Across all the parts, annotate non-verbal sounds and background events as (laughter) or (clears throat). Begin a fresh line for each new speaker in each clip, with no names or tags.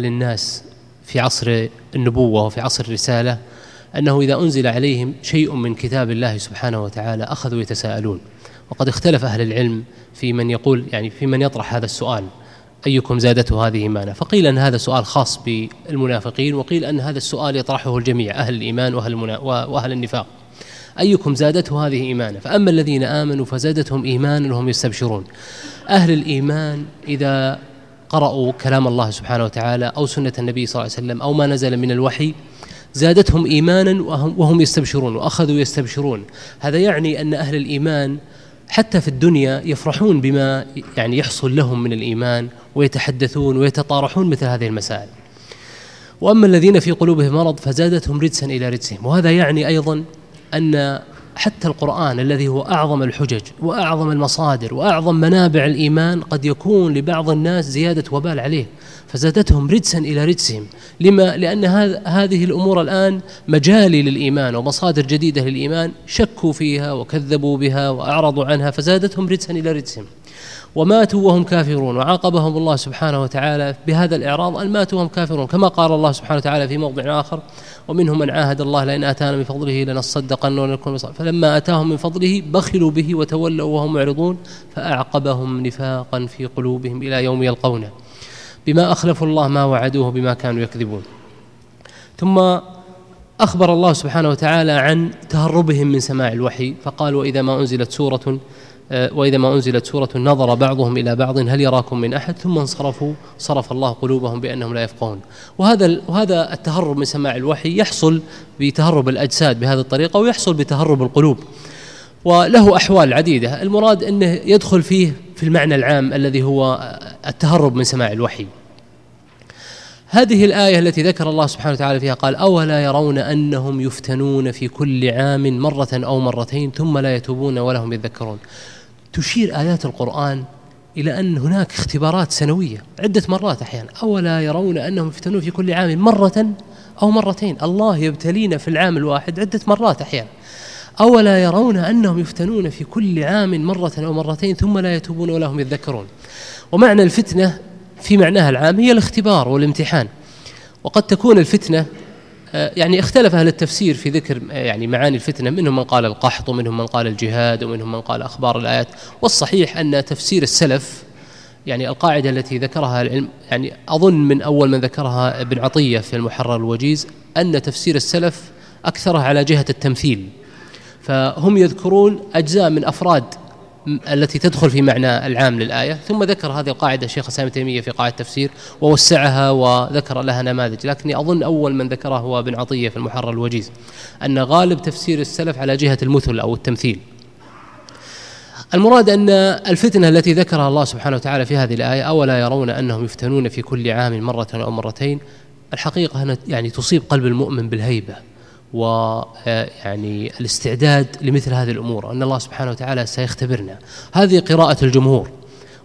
أحوال الناس في عصر النبوة وفي عصر الرسالة أنه إذا أنزل عليهم شيء من كتاب الله سبحانه وتعالى أخذوا يتساءلون. وقد اختلف أهل العلم في من يقول يعني في من يطرح هذا السؤال أيكم زادته هذه إيمانا؟ فقيل أن هذا سؤال خاص بالمنافقين وقيل أن هذا السؤال يطرحه الجميع أهل الإيمان وأهل, وأهل النفاق. أيكم زادته هذه إيمانا؟ فأما الذين آمنوا فزادتهم إيمانا وهم يستبشرون. أهل الإيمان إذا قرأوا كلام الله سبحانه وتعالى أو سنة النبي صلى الله عليه وسلم أو ما نزل من الوحي زادتهم إيمانا وهم يستبشرون وأخذوا يستبشرون. هذا يعني أن أهل الإيمان حتى في الدنيا يفرحون بما يعني يحصل لهم من الإيمان ويتحدثون ويتطارحون مثل هذه المسائل. وأما الذين في قلوبهم مرض فزادتهم رجسا إلى رجسهم. وهذا يعني أيضا أن حتى القرآن الذي هو أعظم الحجج وأعظم المصادر وأعظم منابع الإيمان قد يكون لبعض الناس زيادة وبال عليه فزادتهم رجسا إلى رجسهم. لما؟ لأن هذه الأمور الآن مجالي للإيمان ومصادر جديدة للإيمان شكوا فيها وكذبوا بها وأعرضوا عنها فزادتهم رجسا إلى رجسهم. وماتوا وهم كافرون وعاقبهم الله سبحانه وتعالى بهذا الإعراض أن ماتوا وهم كافرون. كما قال الله سبحانه وتعالى في موضع آخر ومنهم من عاهد الله لئن آتانا من فضله لنصدقن ونكون فلما آتاهم من فضله بخلوا به وتولوا وهم معرضون فأعقبهم نفاقا في قلوبهم إلى يوم يلقونه. بما أخلفوا الله ما وعدوه بما كانوا يكذبون. ثم أخبر الله سبحانه وتعالى عن تهربهم من سماع الوحي فقال وإذا ما أنزلت سورة وإذا ما أنزلت سورة نظر بعضهم إلى بعض هل يراكم من أحد؟ ثم انصرفوا صرف الله قلوبهم بأنهم لا يفقهون. وهذا وهذا التهرب من سماع الوحي يحصل بتهرب الأجساد بهذه الطريقة ويحصل بتهرب القلوب. وله أحوال عديدة. المراد أنه يدخل فيه في المعنى العام الذي هو التهرب من سماع الوحي. هذه الآية التي ذكر الله سبحانه وتعالى فيها قال أولا يرون أنهم يفتنون في كل عام مرة أو مرتين ثم لا يتوبون ولا هم يذكرون. تشير آيات القرآن إلى أن هناك اختبارات سنوية عدة مرات أحيانا. أولا يرون أنهم يفتنون في كل عام مرة أو مرتين. الله يبتلينا في العام الواحد عدة مرات أحيانا. أولا يرون أنهم يفتنون في كل عام مرة أو مرتين ثم لا يتوبون ولا هم يذكرون ومعنى الفتنة في معناها العام هي الاختبار والامتحان. وقد تكون الفتنة يعني اختلف أهل التفسير في ذكر آه، يعني معاني الفتنة منهم من قال القحط ومنهم من قال الجهاد ومنهم من قال أخبار الآيات. والصحيح أن تفسير السلف يعني القاعدة التي ذكرها العلم يعني أظن من أول من ذكرها ابن عطية في المحرر الوجيز أن تفسير السلف أكثرها على جهة التمثيل. فهم يذكرون أجزاء من أفراد التي تدخل في معنى العام للآية ثم ذكر هذه القاعدة الشيخ الإسلام تيمية في قاعدة التفسير ووسعها وذكر لها نماذج لكني أظن أول من ذكره هو ابن عطية في المحرر الوجيز أن غالب تفسير السلف على جهة المثل أو التمثيل. المراد أن الفتنة التي ذكرها الله سبحانه وتعالى في هذه الآية أولا يرون أنهم يفتنون في كل عام مرة أو مرتين الحقيقة يعني تصيب قلب المؤمن بالهيبة. ويعني الاستعداد لمثل هذه الأمور أن الله سبحانه وتعالى سيختبرنا. هذه قراءة الجمهور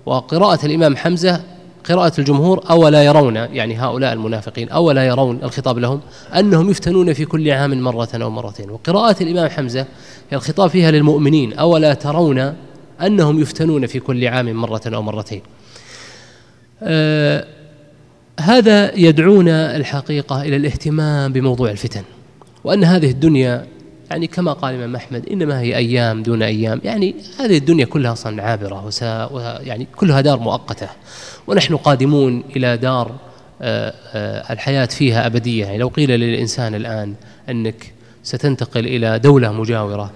وقراءة الإمام حمزة قراءة الجمهور أولا يرون يعني هؤلاء المنافقين أولا يرون الخطاب لهم أنهم يفتنون في كل عام مرة أو مرتين. وقراءة الإمام حمزة الخطاب فيها للمؤمنين أولا ترون أنهم يفتنون في كل عام مرة أو مرتين. آه هذا يدعونا الحقيقة إلى الاهتمام بموضوع الفتن. وأن هذه الدنيا يعني كما قال الإمام أحمد إنما هي أيام دون أيام. يعني هذه الدنيا كلها أصلا عابرة وسا يعني كلها دار مؤقتة. ونحن قادمون إلى دار آه، آه، الحياة فيها أبدية. يعني لو قيل للإنسان الآن أنك ستنتقل إلى دولة مجاورة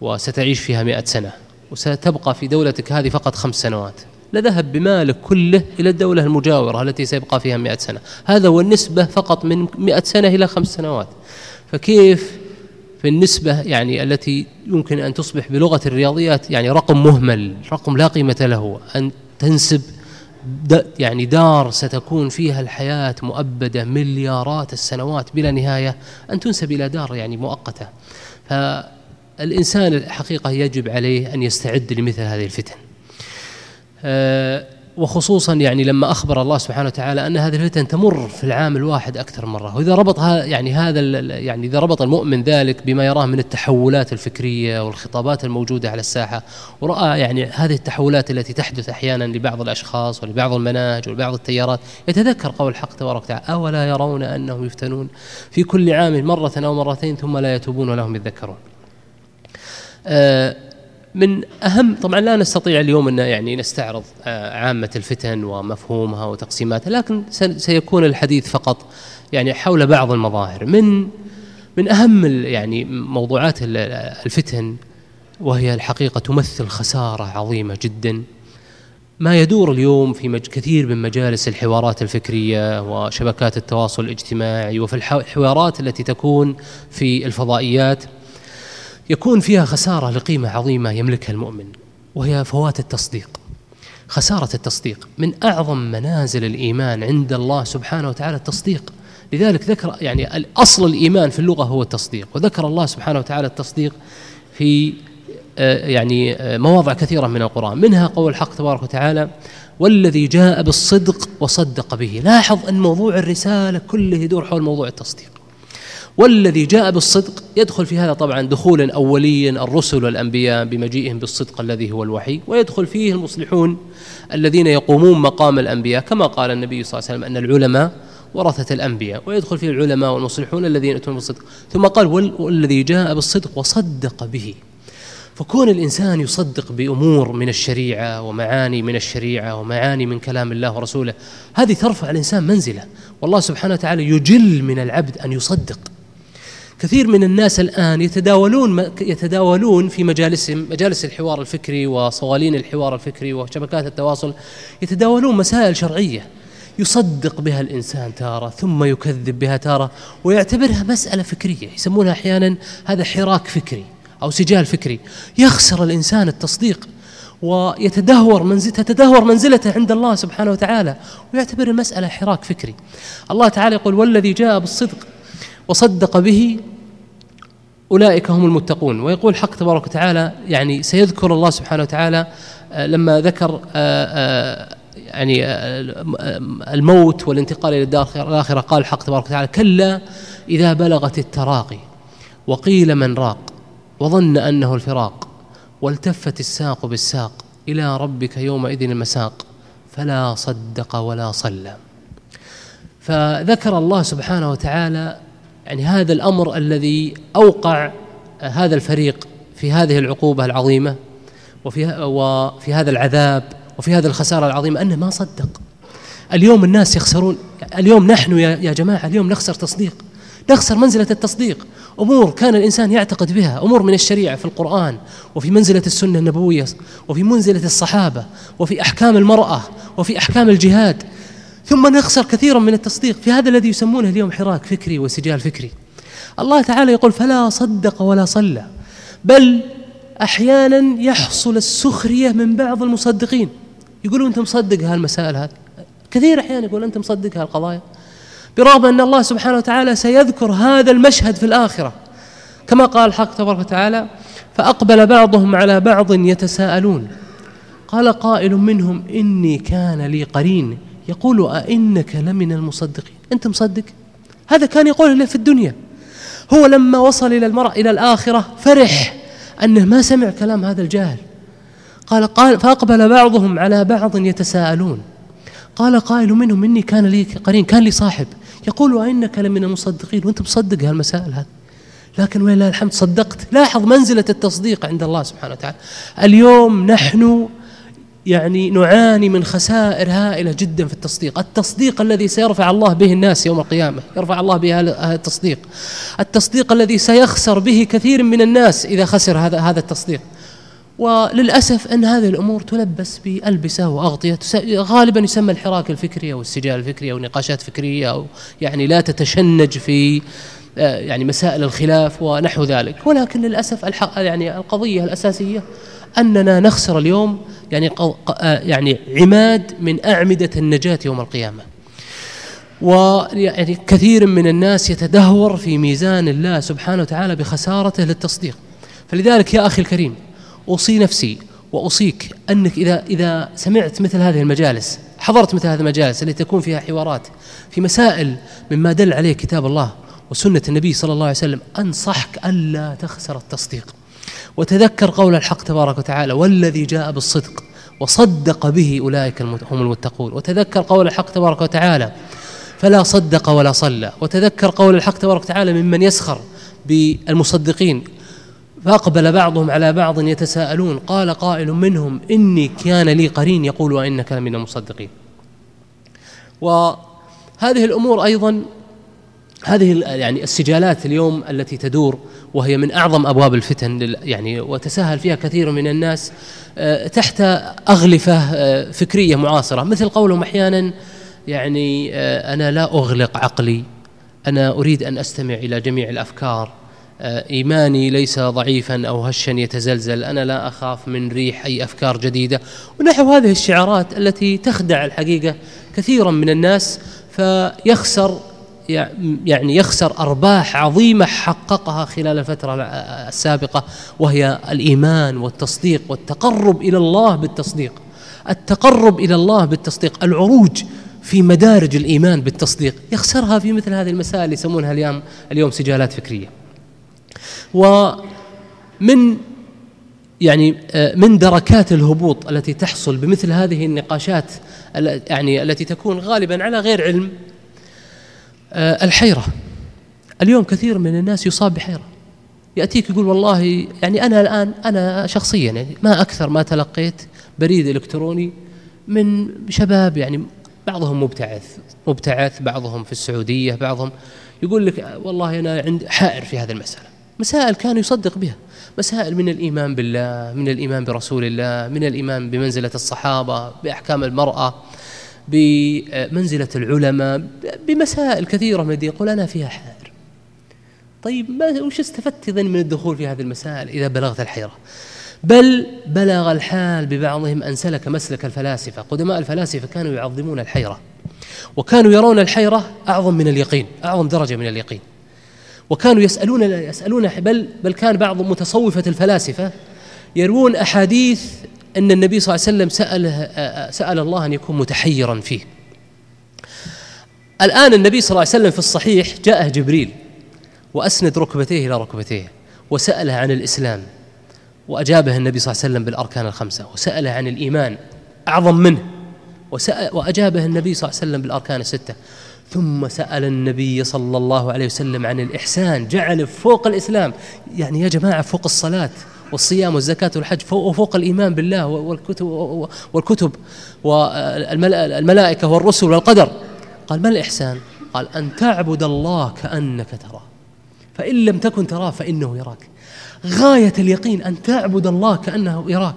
وستعيش فيها مئة سنة وستبقى في دولتك هذه فقط خمس سنوات لذهب بمالك كله إلى الدولة المجاورة التي سيبقى فيها مئة سنة. هذا هو النسبة فقط من مئة سنة إلى خمس سنوات. فكيف في النسبة يعني التي يمكن أن تصبح بلغة الرياضيات يعني رقم مهمل رقم لا قيمة له أن تنسب يعني دار ستكون فيها الحياة مؤبدة مليارات السنوات بلا نهاية أن تنسب إلى دار يعني مؤقتة. فالإنسان الحقيقة يجب عليه أن يستعد لمثل هذه الفتن. آه، وخصوصا يعني لما أخبر الله سبحانه وتعالى أن هذه الفتن تمر في العام الواحد أكثر من مرة، وإذا ربط يعني هذا يعني إذا ربط المؤمن ذلك بما يراه من التحولات الفكرية والخطابات الموجودة على الساحة، ورأى يعني هذه التحولات التي تحدث أحيانا لبعض الأشخاص ولبعض المناهج ولبعض التيارات، يتذكر قول الحق تبارك وتعالى: أولا يرون أنهم يفتنون في كل عام مرة أو مرتين ثم لا يتوبون ولا هم يذكرون. آه من أهم طبعا لا نستطيع اليوم أن يعني نستعرض آه، عامة الفتن ومفهومها وتقسيماتها لكن سيكون الحديث فقط يعني حول بعض المظاهر. من من أهم يعني موضوعات الفتن وهي الحقيقة تمثل خسارة عظيمة جدا. ما يدور اليوم في كثير من مجالس الحوارات الفكرية وشبكات التواصل الاجتماعي وفي الحوارات التي تكون في الفضائيات يكون فيها خسارة لقيمة عظيمة يملكها المؤمن وهي فوات التصديق. خسارة التصديق من أعظم منازل الإيمان عند الله سبحانه وتعالى التصديق. لذلك ذكر يعني الأصل الإيمان في اللغة هو التصديق. وذكر الله سبحانه وتعالى التصديق في آه، يعني آه، مواضع كثيرة من القرآن. منها قول الحق تبارك وتعالى والذي جاء بالصدق وصدق به. لاحظ أن موضوع الرسالة كله يدور حول موضوع التصديق. والذي جاء بالصدق يدخل في هذا طبعا دخولا اوليا الرسل والأنبياء بمجيئهم بالصدق الذي هو الوحي ويدخل فيه المصلحون الذين يقومون مقام الأنبياء كما قال النبي صلى الله عليه وسلم أن العلماء ورثة الأنبياء ويدخل فيه العلماء والمصلحون الذين يأتون بالصدق. ثم قال والذي جاء بالصدق وصدق به. فكون الإنسان يصدق بأمور من الشريعة ومعاني من الشريعة ومعاني من كلام الله ورسوله هذه ترفع الإنسان منزلة. والله سبحانه وتعالى يجل من العبد أن يصدق. كثير من الناس الآن يتداولون يتداولون في مجالسهم مجالس الحوار الفكري وصوالين الحوار الفكري وشبكات التواصل يتداولون مسائل شرعية. يصدق بها الإنسان تارة ثم يكذب بها تارة ويعتبرها مسألة فكرية. يسمونها أحيانا هذا حراك فكري أو سجال فكري. يخسر الإنسان التصديق ويتدهور منزل تتدهور منزلته عند الله سبحانه وتعالى ويعتبر المسألة حراك فكري. الله تعالى يقول والذي جاء بالصدق وصدق به أولئك هم المتقون. ويقول حق تبارك وتعالى يعني سيذكر الله سبحانه وتعالى آه، لما ذكر آه، آه، يعني الموت والانتقال إلى الدار الآخرة قال حق تبارك وتعالى كلا إذا بلغت التراقي وقيل من راق وظن أنه الفراق والتفت الساق بالساق إلى ربك يومئذ المساق فلا صدق ولا صلى. فذكر الله سبحانه وتعالى يعني هذا الأمر الذي أوقع هذا الفريق في هذه العقوبة العظيمة وفي وفي هذا العذاب وفي هذه الخسارة العظيمة أنه ما صدق. اليوم الناس يخسرون. اليوم نحن يا جماعة اليوم نخسر تصديق. نخسر منزلة التصديق. أمور كان الإنسان يعتقد بها أمور من الشريعة في القرآن وفي منزلة السنة النبوية وفي منزلة الصحابة وفي أحكام المرأة وفي أحكام الجهاد. ثم نخسر كثيرا من التصديق. في هذا الذي يسمونه اليوم حراك فكري وسجال فكري. الله تعالى يقول فلا صدق ولا صلى بل أحيانا يحصل السخرية من بعض المصدقين. يقولون أنت مصدق هالمسائل هذه. كثير أحيانا يقول أنت مصدق هالقضايا. برغم أن الله سبحانه وتعالى سيذكر هذا المشهد في الآخرة. كما قال الحق تبارك وتعالى فأقبل بعضهم على بعض يتساءلون. قال قائل منهم إني كان لي قرين. يقول أئنك لمن المصدقين. أنت مصدق؟ هذا كان يقول له في الدنيا. هو لما وصل إلى المرء إلى الآخرة فرح أنه ما سمع كلام هذا الجاهل. قال قال فأقبل بعضهم على بعض يتساءلون. قال قائل منهم إني كان لي قرين كان لي صاحب. يقول أئنك لمن المصدقين؟ وأنت مصدق هالمسائل هذه. لكن ولله الحمد صدقت. لاحظ منزلة التصديق عند الله سبحانه وتعالى. اليوم نحن يعني نعاني من خسائر هائلة جدا في التصديق، التصديق الذي سيرفع الله به الناس يوم القيامة، يرفع الله به التصديق. التصديق الذي سيخسر به كثير من الناس إذا خسر هذا هذا التصديق. وللأسف أن هذه الأمور تلبس بألبسة وأغطية غالبا يسمى الحراك الفكري أو السجال الفكري أو نقاشات فكرية أو يعني لا تتشنج في آه، يعني مسائل الخلاف ونحو ذلك، ولكن للأسف يعني القضية الأساسية أننا نخسر اليوم يعني آه، يعني عماد من أعمدة النجاة يوم القيامة. ويعني كثير من الناس يتدهور في ميزان الله سبحانه وتعالى بخسارته للتصديق. فلذلك يا أخي الكريم أوصي نفسي وأوصيك أنك إذا إذا سمعت مثل هذه المجالس حضرت مثل هذه المجالس التي تكون فيها حوارات في مسائل مما دل عليه كتاب الله وسنة النبي صلى الله عليه وسلم أنصحك ألا تخسر التصديق وتذكر قول الحق تبارك وتعالى والذي جاء بالصدق وصدق به أولئك هم المتقون. وتذكر قول الحق تبارك وتعالى فلا صدق ولا صلى. وتذكر قول الحق تبارك وتعالى ممن يسخر بالمصدقين. فأقبل بعضهم على بعض يتساءلون قال قائل منهم إني كان لي قرين يقول وإنك لمن المصدقين وهذه الأمور أيضا هذه يعني السجالات اليوم التي تدور وهي من أعظم أبواب الفتن يعني وتساهل فيها كثير من الناس آه، تحت أغلفة آه، فكرية معاصرة. مثل قولهم أحيانا يعني آه، أنا لا أغلق عقلي أنا أريد أن أستمع إلى جميع الأفكار إيماني ليس ضعيفا أو هشا يتزلزل أنا لا أخاف من ريح أي أفكار جديدة. ونحو هذه الشعارات التي تخدع الحقيقة كثيرا من الناس فيخسر يعني يخسر أرباح عظيمة حققها خلال الفترة السابقة وهي الإيمان والتصديق والتقرب إلى الله بالتصديق. التقرب إلى الله بالتصديق العروج في مدارج الإيمان بالتصديق. يخسرها في مثل هذه المسائل يسمونها اليوم اليوم سجالات فكرية. ومن يعني من دركات الهبوط التي تحصل بمثل هذه النقاشات يعني التي تكون غالبا على غير علم الحيرة. اليوم كثير من الناس يصاب بحيرة. يأتيك يقول والله يعني أنا الآن أنا شخصيا يعني ما أكثر ما تلقيت بريد إلكتروني من شباب يعني بعضهم مبتعث مبتعث بعضهم في السعودية بعضهم يقول لك والله أنا عند حائر في هذه المسألة. مسائل كان يصدق بها. مسائل من الإيمان بالله من الإيمان برسول الله من الإيمان بمنزلة الصحابة بأحكام المرأة. بمنزلة العلماء بمسائل كثيرة من الدين يقول أنا فيها حائر. طيب ما وش استفدت إذن من الدخول في هذه المسائل إذا بلغت الحيرة؟ بل بلغ الحال ببعضهم أن سلك مسلك الفلاسفة. قدماء الفلاسفة كانوا يعظمون الحيرة وكانوا يرون الحيرة أعظم من اليقين أعظم درجة من اليقين. وكانوا يسألون يسألون بل بل كان بعض متصوفة الفلاسفة يروون أحاديث أن النبي صلى الله عليه وسلم سأل سأل الله أن يكون متحيرا فيه. الآن النبي صلى الله عليه وسلم في الصحيح جاءه جبريل وأسند ركبتيه إلى ركبتيه وسأله عن الإسلام وأجابه النبي صلى الله عليه وسلم بالأركان الخمسة وسأله عن الإيمان أعظم منه وأجابه النبي صلى الله عليه وسلم بالأركان الستة. ثم سأل النبي صلى الله عليه وسلم عن الإحسان جعل فوق الإسلام. يعني يا جماعة فوق الصلاة. والصيام والزكاة والحج وفوق الإيمان بالله والكتب والكتب والملائكة والرسل والقدر. قال ما الإحسان؟ قال أن تعبد الله كأنك تراه. فإن لم تكن تراه فإنه يراك. غاية اليقين أن تعبد الله كأنه يراك.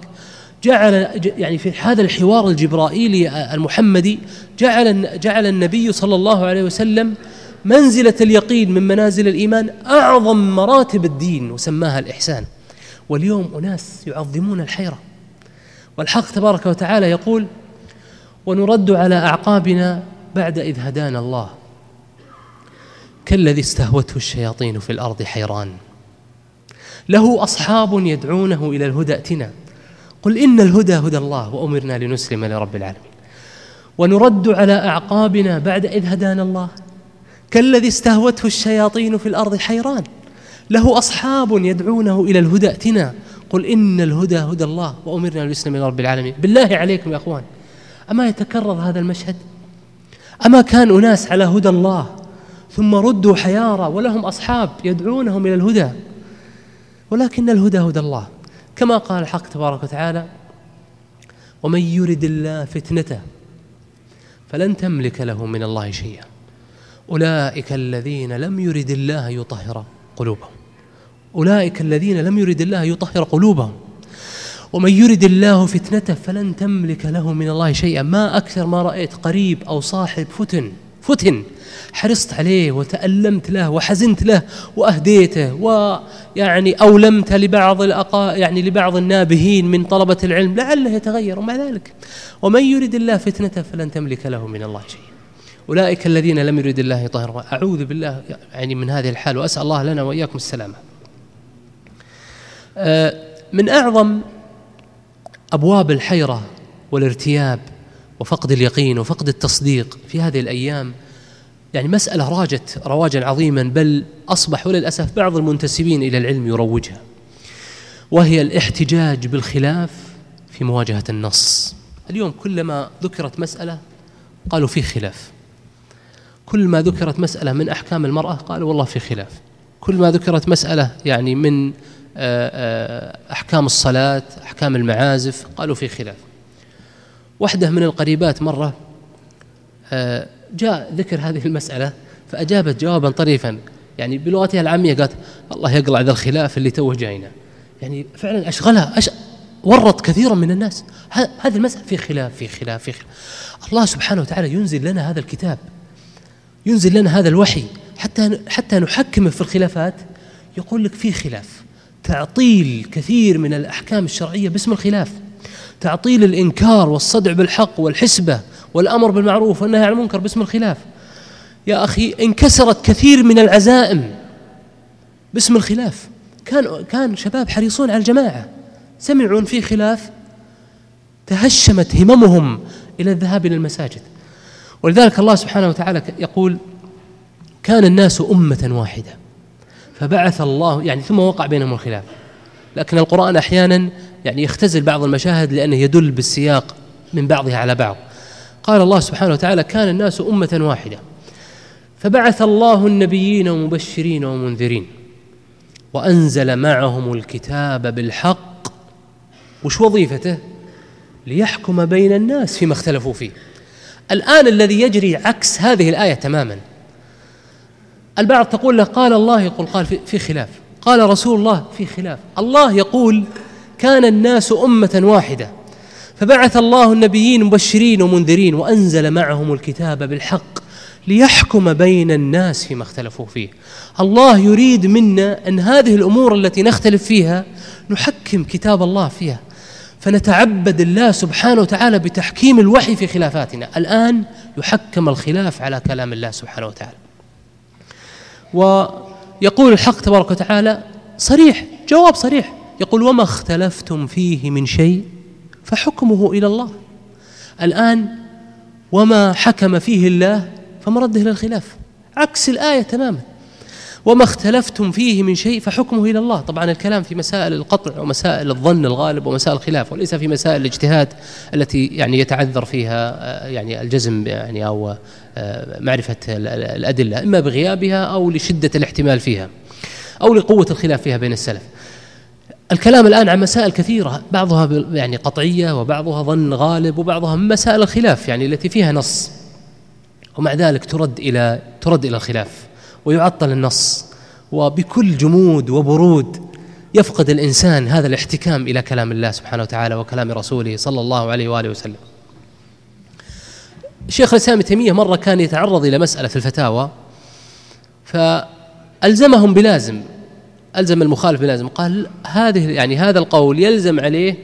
جعل يعني في هذا الحوار الجبرائيلي المحمدي جعل جعل النبي صلى الله عليه وسلم منزلة اليقين من منازل الإيمان أعظم مراتب الدين وسماها الإحسان. واليوم أناس يعظمون الحيرة. والحق تبارك وتعالى يقول ونرد على أعقابنا بعد إذ هدانا الله. كالذي استهوته الشياطين في الأرض حيران. له أصحاب يدعونه إلى الهدى ائتنا. قل إن الهدى هدى الله وأمرنا لنسلم لرب العالمين. ونرد على أعقابنا بعد إذ هدانا الله. كالذي استهوته الشياطين في الأرض حيران. له أصحاب يدعونه إلى الهدى ائتنا. قل إن الهدى هدى الله وأمرنا لنسلم إلى رب العالمين. بالله عليكم يا أخوان. أما يتكرر هذا المشهد؟ أما كان أناس على هدى الله ثم ردوا حيارى ولهم أصحاب يدعونهم إلى الهدى. ولكن الهدى هدى الله. كما قال الحق تبارك وتعالى ومن يرد الله فتنته فلن تملك له من الله شيئا. أولئك الذين لم يرد الله يطهر قلوبهم. أولئك الذين لم يرد الله يطهر قلوبهم. ومن يرد الله فتنته فلن تملك له من الله شيئا. ما أكثر ما رأيت قريب أو صاحب فتن فتن حرصت عليه وتألمت له وحزنت له وأهديته ويعني أولمت لبعض الأقا يعني لبعض النابهين من طلبة العلم لعله يتغير ومع ذلك. ومن يرد الله فتنته فلن تملك له من الله شيئا. أولئك الذين لم يرد الله يطهر. أعوذ بالله يعني من هذه الحال وأسأل الله لنا وإياكم السلامة. من أعظم أبواب الحيرة والارتياب وفقد اليقين وفقد التصديق في هذه الأيام يعني مسألة راجت رواجا عظيما بل أصبح وللأسف بعض المنتسبين إلى العلم يروجها وهي الاحتجاج بالخلاف في مواجهة النص. اليوم كلما ذكرت مسألة قالوا في خلاف. كل ما ذكرت مسألة من أحكام المرأة قالوا والله في خلاف. كل ما ذكرت مسألة يعني من آه، آه، أحكام الصلاة أحكام المعازف قالوا في خلاف. واحدة من القريبات مرة آه، جاء ذكر هذه المسألة فأجابت جوابا طريفا. يعني بلغتها العامية قالت الله يقلع ذا الخلاف اللي توه جاينا. يعني فعلا أشغلها أش... ورط كثيرا من الناس. هذه المسألة في خلاف في خلاف في خلاف. الله سبحانه وتعالى ينزل لنا هذا الكتاب ينزل لنا هذا الوحي. حتى حتى نحكمه في الخلافات يقول لك في خلاف. تعطيل كثير من الأحكام الشرعية باسم الخلاف. تعطيل الإنكار والصدع بالحق والحسبة والأمر بالمعروف والنهي عن المنكر باسم الخلاف. يا أخي انكسرت كثير من العزائم باسم الخلاف. كان كان شباب حريصون على الجماعة. سمعوا في خلاف تهشمت هممهم إلى الذهاب إلى المساجد. ولذلك الله سبحانه وتعالى يقول كان الناس أمة واحدة. فبعث الله يعني ثم وقع بينهم الخلاف. لكن القرآن أحيانا يعني يختزل بعض المشاهد لأنه يدل بالسياق من بعضها على بعض. قال الله سبحانه وتعالى كان الناس أمة واحدة. فبعث الله النبيين مبشرين ومنذرين. وأنزل معهم الكتاب بالحق. وش وظيفته؟ ليحكم بين الناس فيما اختلفوا فيه. الآن الذي يجري عكس هذه الآية تماما. البعض تقول له قال الله يقول قال في خلاف. قال رسول الله في خلاف. الله يقول كان الناس أمة واحدة فبعث الله النبيين مبشرين ومنذرين وأنزل معهم الكتاب بالحق ليحكم بين الناس فيما اختلفوا فيه. الله يريد منا أن هذه الأمور التي نختلف فيها نحكم كتاب الله فيها فنتعبد الله سبحانه وتعالى بتحكيم الوحي في خلافاتنا. الآن يحكم الخلاف على كلام الله سبحانه وتعالى. ويقول الحق تبارك وتعالى صريح جواب صريح. يقول وما اختلفتم فيه من شيء فحكمه إلى الله. الآن وما حكم فيه الله فمرده إلى الخلاف. عكس الآية تماما. وما اختلفتم فيه من شيء فحكمه إلى الله، طبعا الكلام في مسائل القطع ومسائل الظن الغالب ومسائل الخلاف وليس في مسائل الاجتهاد التي يعني يتعذر فيها آه، يعني الجزم يعني أو آه، معرفة الأدلة إما بغيابها أو لشدة الاحتمال فيها أو لقوة الخلاف فيها بين السلف. الكلام الآن عن مسائل كثيرة بعضها يعني قطعية وبعضها ظن غالب وبعضها مسائل الخلاف يعني التي فيها نص ومع ذلك ترد إلى ترد إلى الخلاف ويعطل النص وبكل جمود وبرود يفقد الإنسان هذا الاحتكام إلى كلام الله سبحانه وتعالى وكلام رسوله صلى الله عليه وآله وسلم. شيخ الإسلام تيمية مرة كان يتعرض إلى مسألة في الفتاوى فألزمهم بلازم ألزم المخالف بلازم قال هذه يعني هذا القول يلزم عليه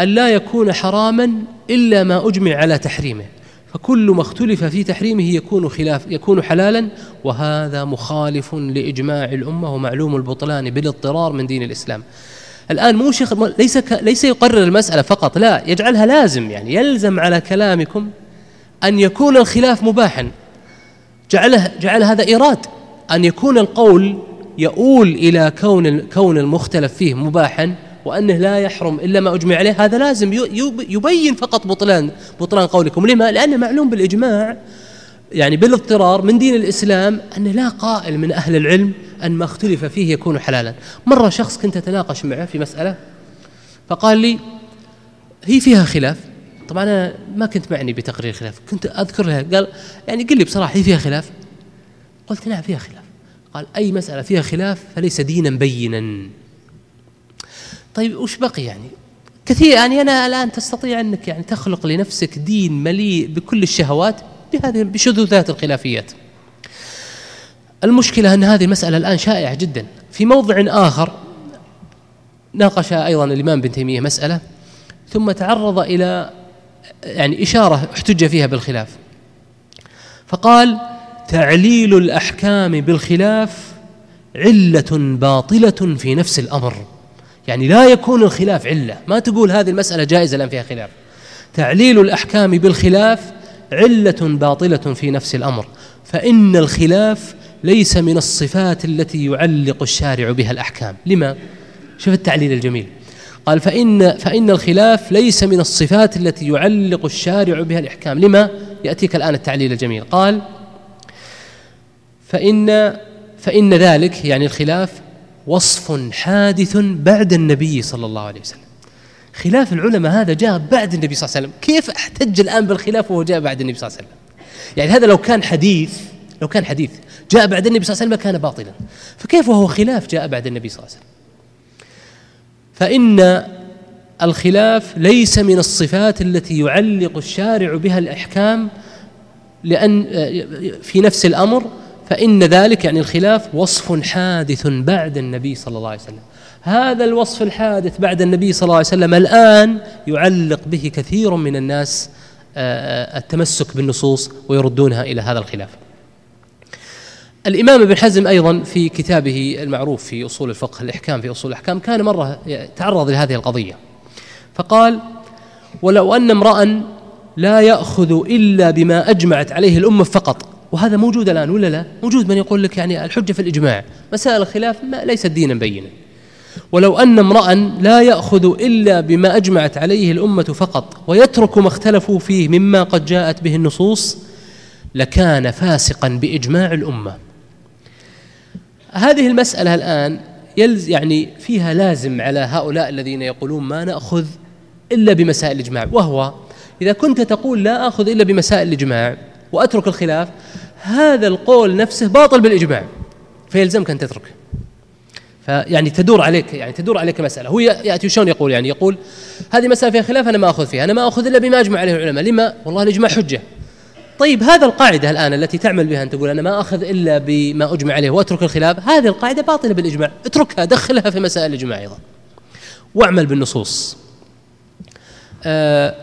أن لا يكون حراما إلا ما أجمع على تحريمه فكل ما اختلف في تحريمه يكون خلاف يكون حلالا وهذا مخالف لإجماع الأمة ومعلوم البطلان بالاضطرار من دين الإسلام. الآن مو شيخ ليس ليس يقرر المسألة فقط لا يجعلها لازم يعني يلزم على كلامكم أن يكون الخلاف مباحا. جعله جعل هذا إيراد. أن يكون القول يؤول إلى كون كون المختلف فيه مباحا وأنه لا يحرم إلا ما أجمع عليه. هذا لازم يبين فقط بطلان بطلان قولكم. لما؟ لأنه معلوم بالإجماع. يعني بالاضطرار من دين الإسلام أن لا قائل من أهل العلم أن ما اختلف فيه يكون حلالا. مرة شخص كنت أتناقش معه في مسألة فقال لي هي فيها خلاف. طبعا أنا ما كنت معني بتقرير خلاف. كنت أذكر له قال يعني قل لي بصراحة هي فيها خلاف؟ قلت نعم فيها خلاف. قال أي مسألة فيها خلاف فليس دينا بينا. طيب وش بقي يعني؟ كثير يعني أنا الآن تستطيع أنك يعني تخلق لنفسك دين مليء بكل الشهوات بهذه بشذوذات الخلافيات. المشكلة أن هذه المسألة الآن شائعة جدا. في موضع آخر ناقش أيضا الإمام بن تيمية مسألة ثم تعرض إلى يعني إشارة احتج فيها بالخلاف. فقال تعليل الأحكام بالخلاف علة باطلة في نفس الأمر. يعني لا يكون الخلاف علة. ما تقول هذه المسألة جائزة لأن فيها خلاف. تعليل الأحكام بالخلاف علة باطلة في نفس الأمر. فإن الخلاف ليس من الصفات التي يعلق الشارع بها الأحكام. لما؟ شوف التعليل الجميل. قال فإن فإن الخلاف ليس من الصفات التي يعلق الشارع بها الإحكام. لما؟ يأتيك الآن التعليل الجميل. قال فإن فإن ذلك يعني الخلاف وصف حادث بعد النبي صلى الله عليه وسلم. خلاف العلماء هذا جاء بعد النبي صلى الله عليه وسلم. كيف احتج الآن بالخلاف وهو جاء بعد النبي صلى الله عليه وسلم؟ يعني هذا لو كان حديث لو كان حديث جاء بعد النبي صلى الله عليه وسلم كان باطلا. فكيف وهو خلاف جاء بعد النبي صلى الله عليه وسلم؟ فإن الخلاف ليس من الصفات التي يعلق الشارع بها الأحكام لأن في نفس الأمر فإن ذلك يعني الخلاف وصف حادث بعد النبي صلى الله عليه وسلم. هذا الوصف الحادث بعد النبي صلى الله عليه وسلم الآن يعلق به كثير من الناس آه، التمسك بالنصوص ويردونها إلى هذا الخلاف. الإمام ابن حزم أيضا في كتابه المعروف في أصول الفقه الإحكام في أصول الأحكام كان مرة تعرض لهذه القضية. فقال ولو أن امرأ لا يأخذ إلا بما أجمعت عليه الأمة فقط وهذا موجود الآن ولا لا؟ موجود من يقول لك يعني الحجة في الإجماع مسائل الخلاف ما ليست دينا بينا. ولو أن امرأ لا يأخذ إلا بما أجمعت عليه الأمة فقط ويترك ما اختلفوا فيه مما قد جاءت به النصوص لكان فاسقا بإجماع الأمة. هذه المسألة الآن يلز يعني فيها لازم على هؤلاء الذين يقولون ما نأخذ إلا بمسائل الإجماع. وهو إذا كنت تقول لا آخذ إلا بمسائل الإجماع وأترك الخلاف هذا القول نفسه باطل بالإجماع فيلزمك أن تترك. فيعني تدور عليك يعني تدور عليك مسألة. هو يأتي شلون يقول؟ يعني يقول هذه مسألة فيها خلاف أنا ما أخذ فيها. أنا ما أخذ إلا بما أجمع عليه العلماء. لما؟ والله الإجماع حجة. طيب هذا القاعدة الآن التي تعمل بها أن تقول أنا ما أخذ إلا بما أجمع عليه وأترك الخلاف هذه القاعدة باطلة بالإجماع اتركها دخلها في مسائل الإجماع أيضا. واعمل بالنصوص. آه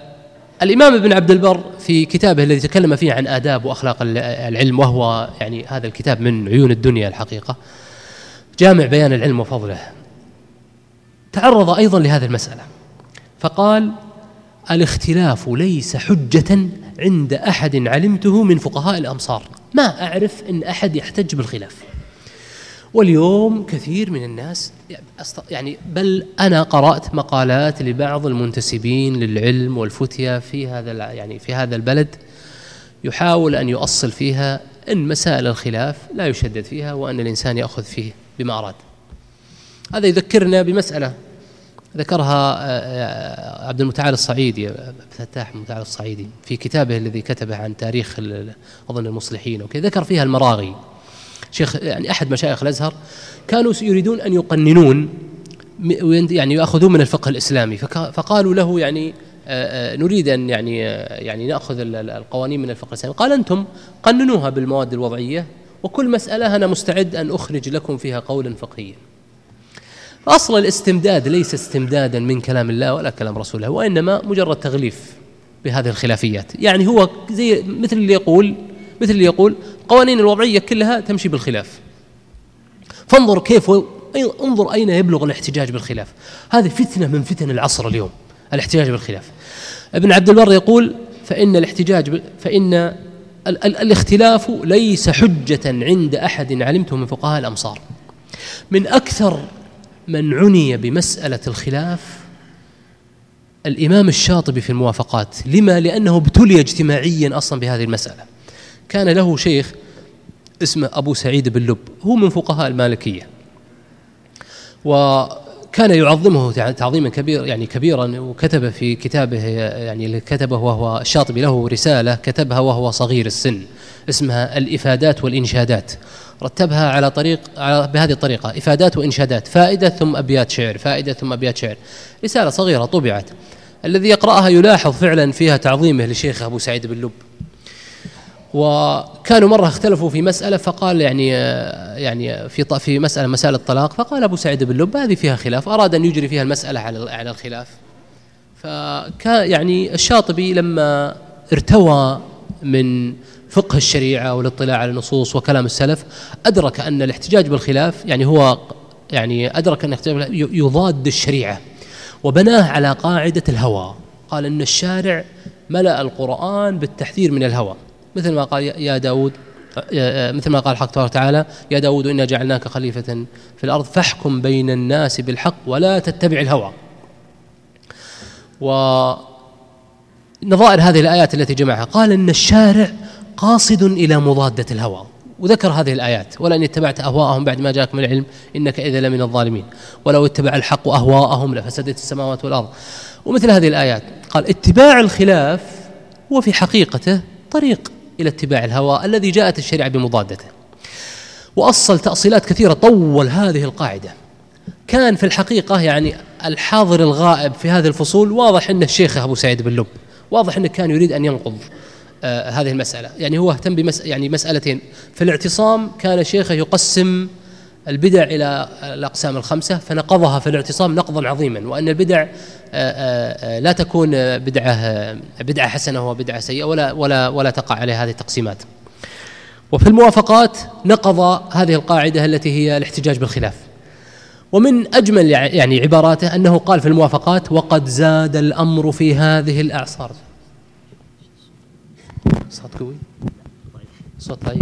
الإمام ابن عبد البر في كتابه الذي تكلم فيه عن آداب وأخلاق العلم وهو يعني هذا الكتاب من عيون الدنيا الحقيقة جامع بيان العلم وفضله. تعرض أيضا لهذه المسألة فقال الاختلاف ليس حجة عند أحد علمته من فقهاء الأمصار. ما أعرف أن أحد يحتج بالخلاف. واليوم كثير من الناس يعني بل أنا قرأت مقالات لبعض المنتسبين للعلم والفتية في هذا يعني في هذا البلد يحاول أن يؤصل فيها أن مسائل الخلاف لا يشدد فيها وأن الإنسان يأخذ فيه بما أراد. هذا يذكرنا بمسألة ذكرها آه، آه، عبد المتعال الصعيدي فتاح المتعال الصعيدي في كتابه الذي كتبه عن تاريخ أظن المصلحين وكذا ذكر فيها المراغي. شيخ يعني أحد مشايخ الأزهر كانوا يريدون أن يقننون يعني يأخذون من الفقه الإسلامي فقالوا له يعني آه، نريد أن يعني يعني نأخذ القوانين من الفقه الإسلامي. قال أنتم قننوها بالمواد الوضعية وكل مسألة أنا مستعد أن أخرج لكم فيها قولا فقهيا. أصل الاستمداد ليس استمدادا من كلام الله ولا كلام رسوله وإنما مجرد تغليف بهذه الخلافيات. يعني هو زي مثل اللي يقول مثل اللي يقول قوانين الوضعية كلها تمشي بالخلاف. فانظر كيف انظر أين يبلغ الاحتجاج بالخلاف. هذه فتنة من فتن العصر اليوم الاحتجاج بالخلاف. ابن عبد البر يقول فإن الاحتجاج فإن ال ال الاختلاف ليس حجة عند أحد علمته من فقهاء الأمصار. من أكثر من عني بمسألة الخلاف الإمام الشاطبي في الموافقات لما؟ لأنه ابتلي اجتماعيا أصلا بهذه المسألة. كان له شيخ اسمه أبو سعيد بن لب هو من فقهاء المالكية. وكان يعظمه تعظيما كبير يعني كبيرا وكتب في كتابه يعني كتبه وهو الشاطبي له رسالة كتبها وهو صغير السن. اسمها الإفادات والإنشادات. رتبها على طريق على بهذه الطريقة إفادات وإنشادات. فائدة ثم أبيات شعر فائدة ثم أبيات شعر. رسالة صغيرة طبعت. الذي يقرأها يلاحظ فعلا فيها تعظيمه لشيخ أبو سعيد بن لب. وكانوا مرة اختلفوا في مسألة فقال يعني يعني في في مسألة مسألة الطلاق فقال أبو سعيد بن لب هذه فيها خلاف أراد أن يجري فيها المسألة على على الخلاف. فكان يعني الشاطبي لما ارتوى من فقه الشريعة والاطلاع على النصوص وكلام السلف أدرك أن الاحتجاج بالخلاف يعني هو يعني أدرك أن يضاد الشريعة وبناه على قاعدة الهوى. قال أن الشارع ملأ القرآن بالتحذير من الهوى. مثل ما قال يا داود مثل ما قال الحق تبارك وتعالى يا داود إنا جعلناك خليفة في الأرض فاحكم بين الناس بالحق ولا تتبع الهوى. ونظائر هذه الآيات التي جمعها. قال إن الشارع قاصد إلى مضادة الهوى. وذكر هذه الآيات. ولئن اتبعت أهواءهم بعد ما جاءك من العلم إنك إذا لمن الظالمين. ولو اتبع الحق أهواءهم لفسدت السماوات والأرض. ومثل هذه الآيات. قال اتباع الخلاف هو في حقيقته طريق إلى اتباع الهوى الذي جاءت الشريعة بمضادته. وأصل تأصيلات كثيرة طول هذه القاعدة. كان في الحقيقة يعني الحاضر الغائب في هذه الفصول واضح أن الشيخ أبو سعيد بن لب. واضح أنه كان يريد أن ينقض. آه هذه المسألة. يعني هو اهتم بمس يعني مسألتين. في الاعتصام كان شيخه يقسم البدع إلى الأقسام الخمسة فنقضها في الاعتصام نقضا عظيما. وأن البدع آه، آه، لا تكون بدعة بدعة حسنة وبدعة سيئة ولا ولا ولا تقع عليها هذه التقسيمات. وفي الموافقات نقض هذه القاعدة التي هي الاحتجاج بالخلاف. ومن أجمل يعني عباراته أنه قال في الموافقات وقد زاد الأمر في هذه الأعصار. صوت قوي؟ صوت ضعيف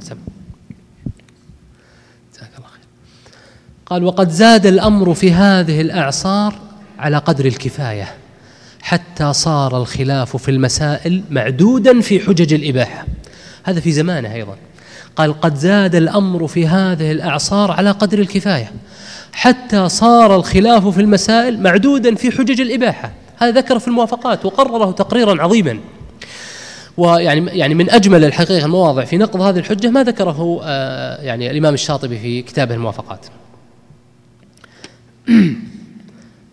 سم جزاك الله خير. قال وقد زاد الأمر في هذه الأعصار على قدر الكفاية حتى صار الخلاف في المسائل معدودا في حجج الإباحة. هذا في زمانه أيضا. قال قد زاد الأمر في هذه الأعصار على قدر الكفاية حتى صار الخلاف في المسائل معدودا في حجج الإباحة. هذا ذكر في الموافقات وقرره تقريرا عظيما. ويعني يعني من أجمل الحقيقة المواضع في نقض هذه الحجة ما ذكره آه، يعني الإمام الشاطبي في كتابه الموافقات. (clears throat)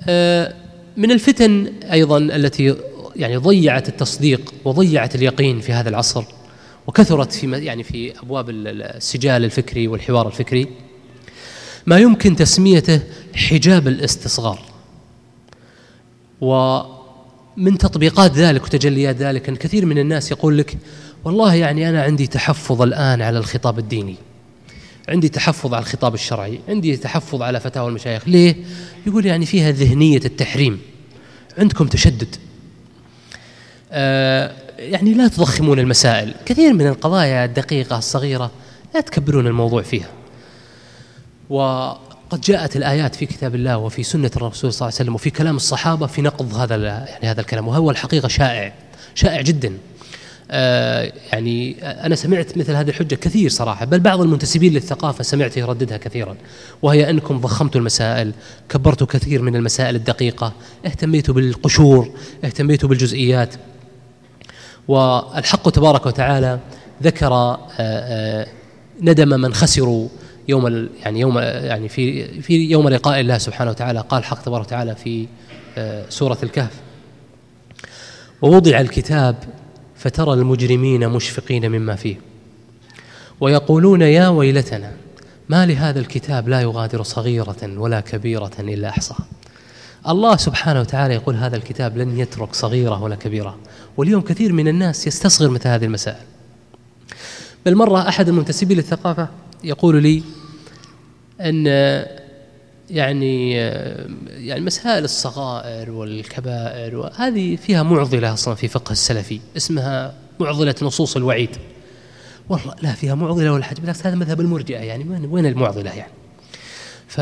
آه، من الفتن أيضا التي يعني ضيعت التصديق وضيعت اليقين في هذا العصر وكثرت في يعني في أبواب السجال الفكري والحوار الفكري ما يمكن تسميته حجاب الاستصغار ومن تطبيقات ذلك وتجليات ذلك. أن كثير من الناس يقول لك والله يعني أنا عندي تحفظ الآن على الخطاب الديني. عندي تحفظ على الخطاب الشرعي. عندي تحفظ على فتاوى المشايخ. ليه؟ يقول يعني فيها ذهنية التحريم. عندكم تشدد. آه يعني لا تضخمون المسائل. كثير من القضايا الدقيقة الصغيرة لا تكبرون الموضوع فيها. وقد جاءت الآيات في كتاب الله وفي سنة الرسول صلى الله عليه وسلم وفي كلام الصحابة في نقض هذا يعني هذا الكلام. وهو الحقيقة شائع شائع جدا. آه يعني أنا سمعت مثل هذه الحجة كثير صراحة بل بعض المنتسبين للثقافة سمعت يرددها كثيرا. وهي أنكم ضخمتوا المسائل كبرتوا كثير من المسائل الدقيقة اهتميتوا بالقشور اهتميتوا بالجزئيات. والحق تبارك وتعالى ذكر آه آه ندم من خسروا. يوم يعني يوم يعني في في يوم لقاء الله سبحانه وتعالى قال حق تبارك وتعالى في آه، سورة الكهف. ووضع الكتاب فترى المجرمين مشفقين مما فيه. ويقولون يا ويلتنا ما لهذا الكتاب لا يغادر صغيرة ولا كبيرة إلا أحصاها. الله سبحانه وتعالى يقول هذا الكتاب لن يترك صغيرة ولا كبيرة. واليوم كثير من الناس يستصغر مثل هذه المسائل. بل مرة أحد المنتسبين للثقافة يقول لي أن يعني يعني مسائل الصغائر والكبائر وهذه فيها معضلة أصلا في فقه السلفي اسمها معضلة نصوص الوعيد. والله لا فيها معضلة ولا حاجة بالعكس هذا مذهب المرجئة يعني وين المعضلة يعني؟ ف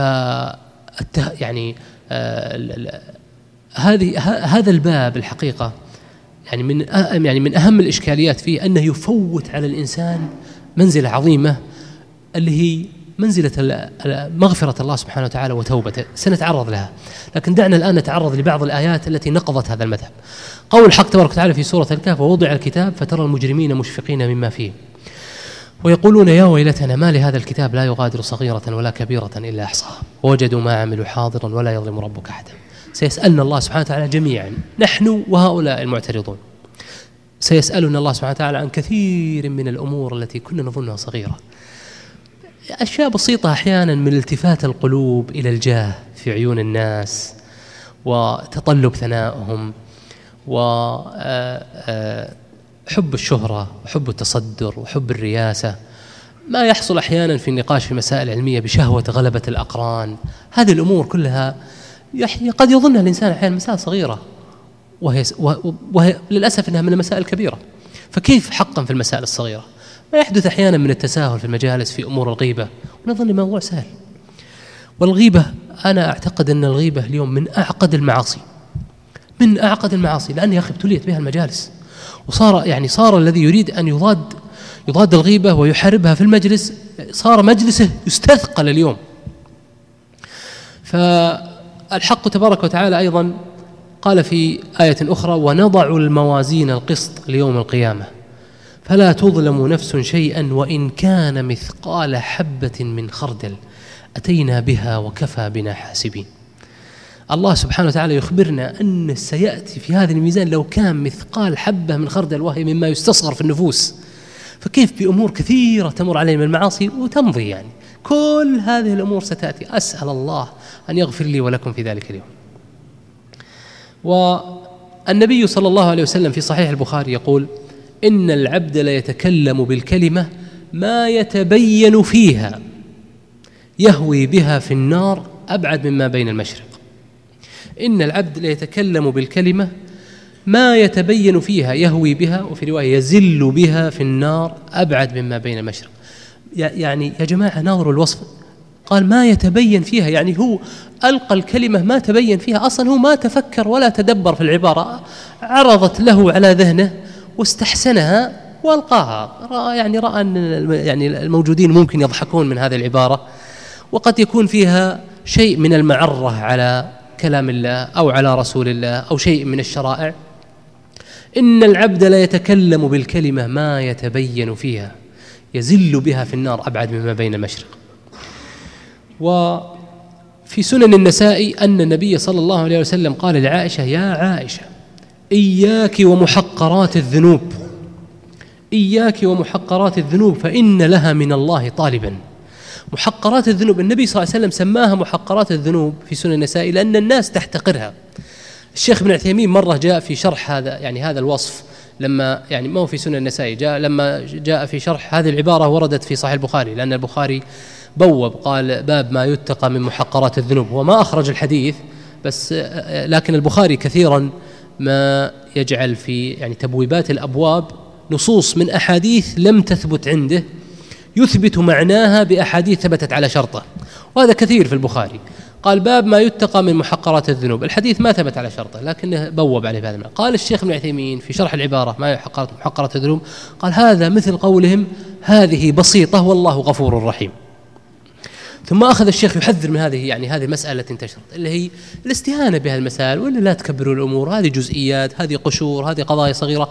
يعني آه هذه هذا الباب الحقيقة يعني من يعني من أهم الإشكاليات فيه أنه يفوت على الإنسان منزلة عظيمة اللي هي منزلة مغفرة الله سبحانه وتعالى وتوبته سنتعرض لها. لكن دعنا الآن نتعرض لبعض الآيات التي نقضت هذا المذهب. قول الحق تبارك وتعالى في سورة الكهف ووضع الكتاب فترى المجرمين مشفقين مما فيه. ويقولون يا ويلتنا ما لهذا الكتاب لا يغادر صغيرة ولا كبيرة إلا أحصاها. ووجدوا ما عملوا حاضرا ولا يظلم ربك أحدا. سيسألنا الله سبحانه وتعالى جميعا. نحن وهؤلاء المعترضون. سيسألنا الله سبحانه وتعالى عن كثير من الأمور التي كنا نظنها صغيرة. أشياء بسيطة أحيانا من التفات القلوب إلى الجاه في عيون الناس وتطلب ثنائهم وحب آه، آه، الشهرة وحب التصدر وحب الرياسة. ما يحصل أحيانا في النقاش في مسائل علميه بشهوة غلبة الأقران. هذه الأمور كلها قد يظنها الإنسان أحيانا مسائل صغيرة. وهي, وهي للأسف إنها من المسائل الكبيرة. فكيف حقا في المسائل الصغيرة؟ ما يحدث أحيانا من التساهل في المجالس في أمور الغيبة ونظن الموضوع سهل. والغيبة أنا أعتقد أن الغيبة اليوم من أعقد المعاصي. من أعقد المعاصي لأن يا أخي ابتليت بها المجالس. وصار يعني صار الذي يريد أن يضاد يضاد الغيبة ويحاربها في المجلس صار مجلسه يستثقل اليوم. فالحق تبارك وتعالى أيضا قال في آية أخرى ونضع الموازين القسط ليوم القيامة فلا تظلم نفس شيئا وإن كان مثقال حبة من خردل أتينا بها وكفى بنا حاسبين. الله سبحانه وتعالى يخبرنا أن سيأتي في هذا الميزان لو كان مثقال حبة من خردل وهي مما يستصغر في النفوس. فكيف بأمور كثيرة تمر علينا من المعاصي وتمضي يعني. كل هذه الأمور ستأتي. أسأل الله أن يغفر لي ولكم في ذلك اليوم. والنبي صلى الله عليه وسلم في صحيح البخاري يقول إن العبد ليتكلم بالكلمة ما يتبين فيها. يهوي بها في النار أبعد مما بين المشرق. إن العبد ليتكلم بالكلمة ما يتبين فيها يهوي بها وفي رواية يزل بها في النار أبعد مما بين المشرق. يعني يا جماعة ناظروا الوصف. قال ما يتبين فيها يعني هو ألقى الكلمة ما تبين فيها أصلا هو ما تفكر ولا تدبر في العبارة. عرضت له على ذهنه واستحسنها والقاها. رأى يعني رأى أن يعني الموجودين ممكن يضحكون من هذه العبارة. وقد يكون فيها شيء من المعرة على كلام الله أو على رسول الله أو شيء من الشرائع. إن العبد لا يتكلم بالكلمة ما يتبين فيها. يزل بها في النار أبعد مما بين المشرق. وفي سنن النساء أن النبي صلى الله عليه وسلم قال لعائشة يا عائشة إياك ومحقرات الذنوب. إياك ومحقرات الذنوب فإن لها من الله طالبا. محقرات الذنوب النبي صلى الله عليه وسلم سماها محقرات الذنوب في سنن النساء لأن الناس تحتقرها. الشيخ ابن عثيمين مرة جاء في شرح هذا يعني هذا الوصف لما يعني ما هو في سنن النساء جاء لما جاء في شرح هذه العبارة وردت في صحيح البخاري لأن البخاري بوب قال باب ما يتقى من محقرات الذنوب. هو ما أخرج الحديث بس لكن البخاري كثيرا ما يجعل في يعني تبويبات الأبواب نصوص من أحاديث لم تثبت عنده يثبت معناها بأحاديث ثبتت على شرطه. وهذا كثير في البخاري. قال باب ما يتقى من محقرات الذنوب. الحديث ما ثبت على شرطه لكنه بوب عليه بهذا قال الشيخ ابن عثيمين في شرح العبارة ما محقرات محقرات الذنوب قال هذا مثل قولهم هذه بسيطة والله غفور رحيم. ثم أخذ الشيخ يحذر من هذه يعني هذه المساله التي انتشرت اللي هي الاستهانة بهذه المسائل ولا لا تكبروا الأمور هذه جزئيات هذه قشور هذه قضايا صغيرة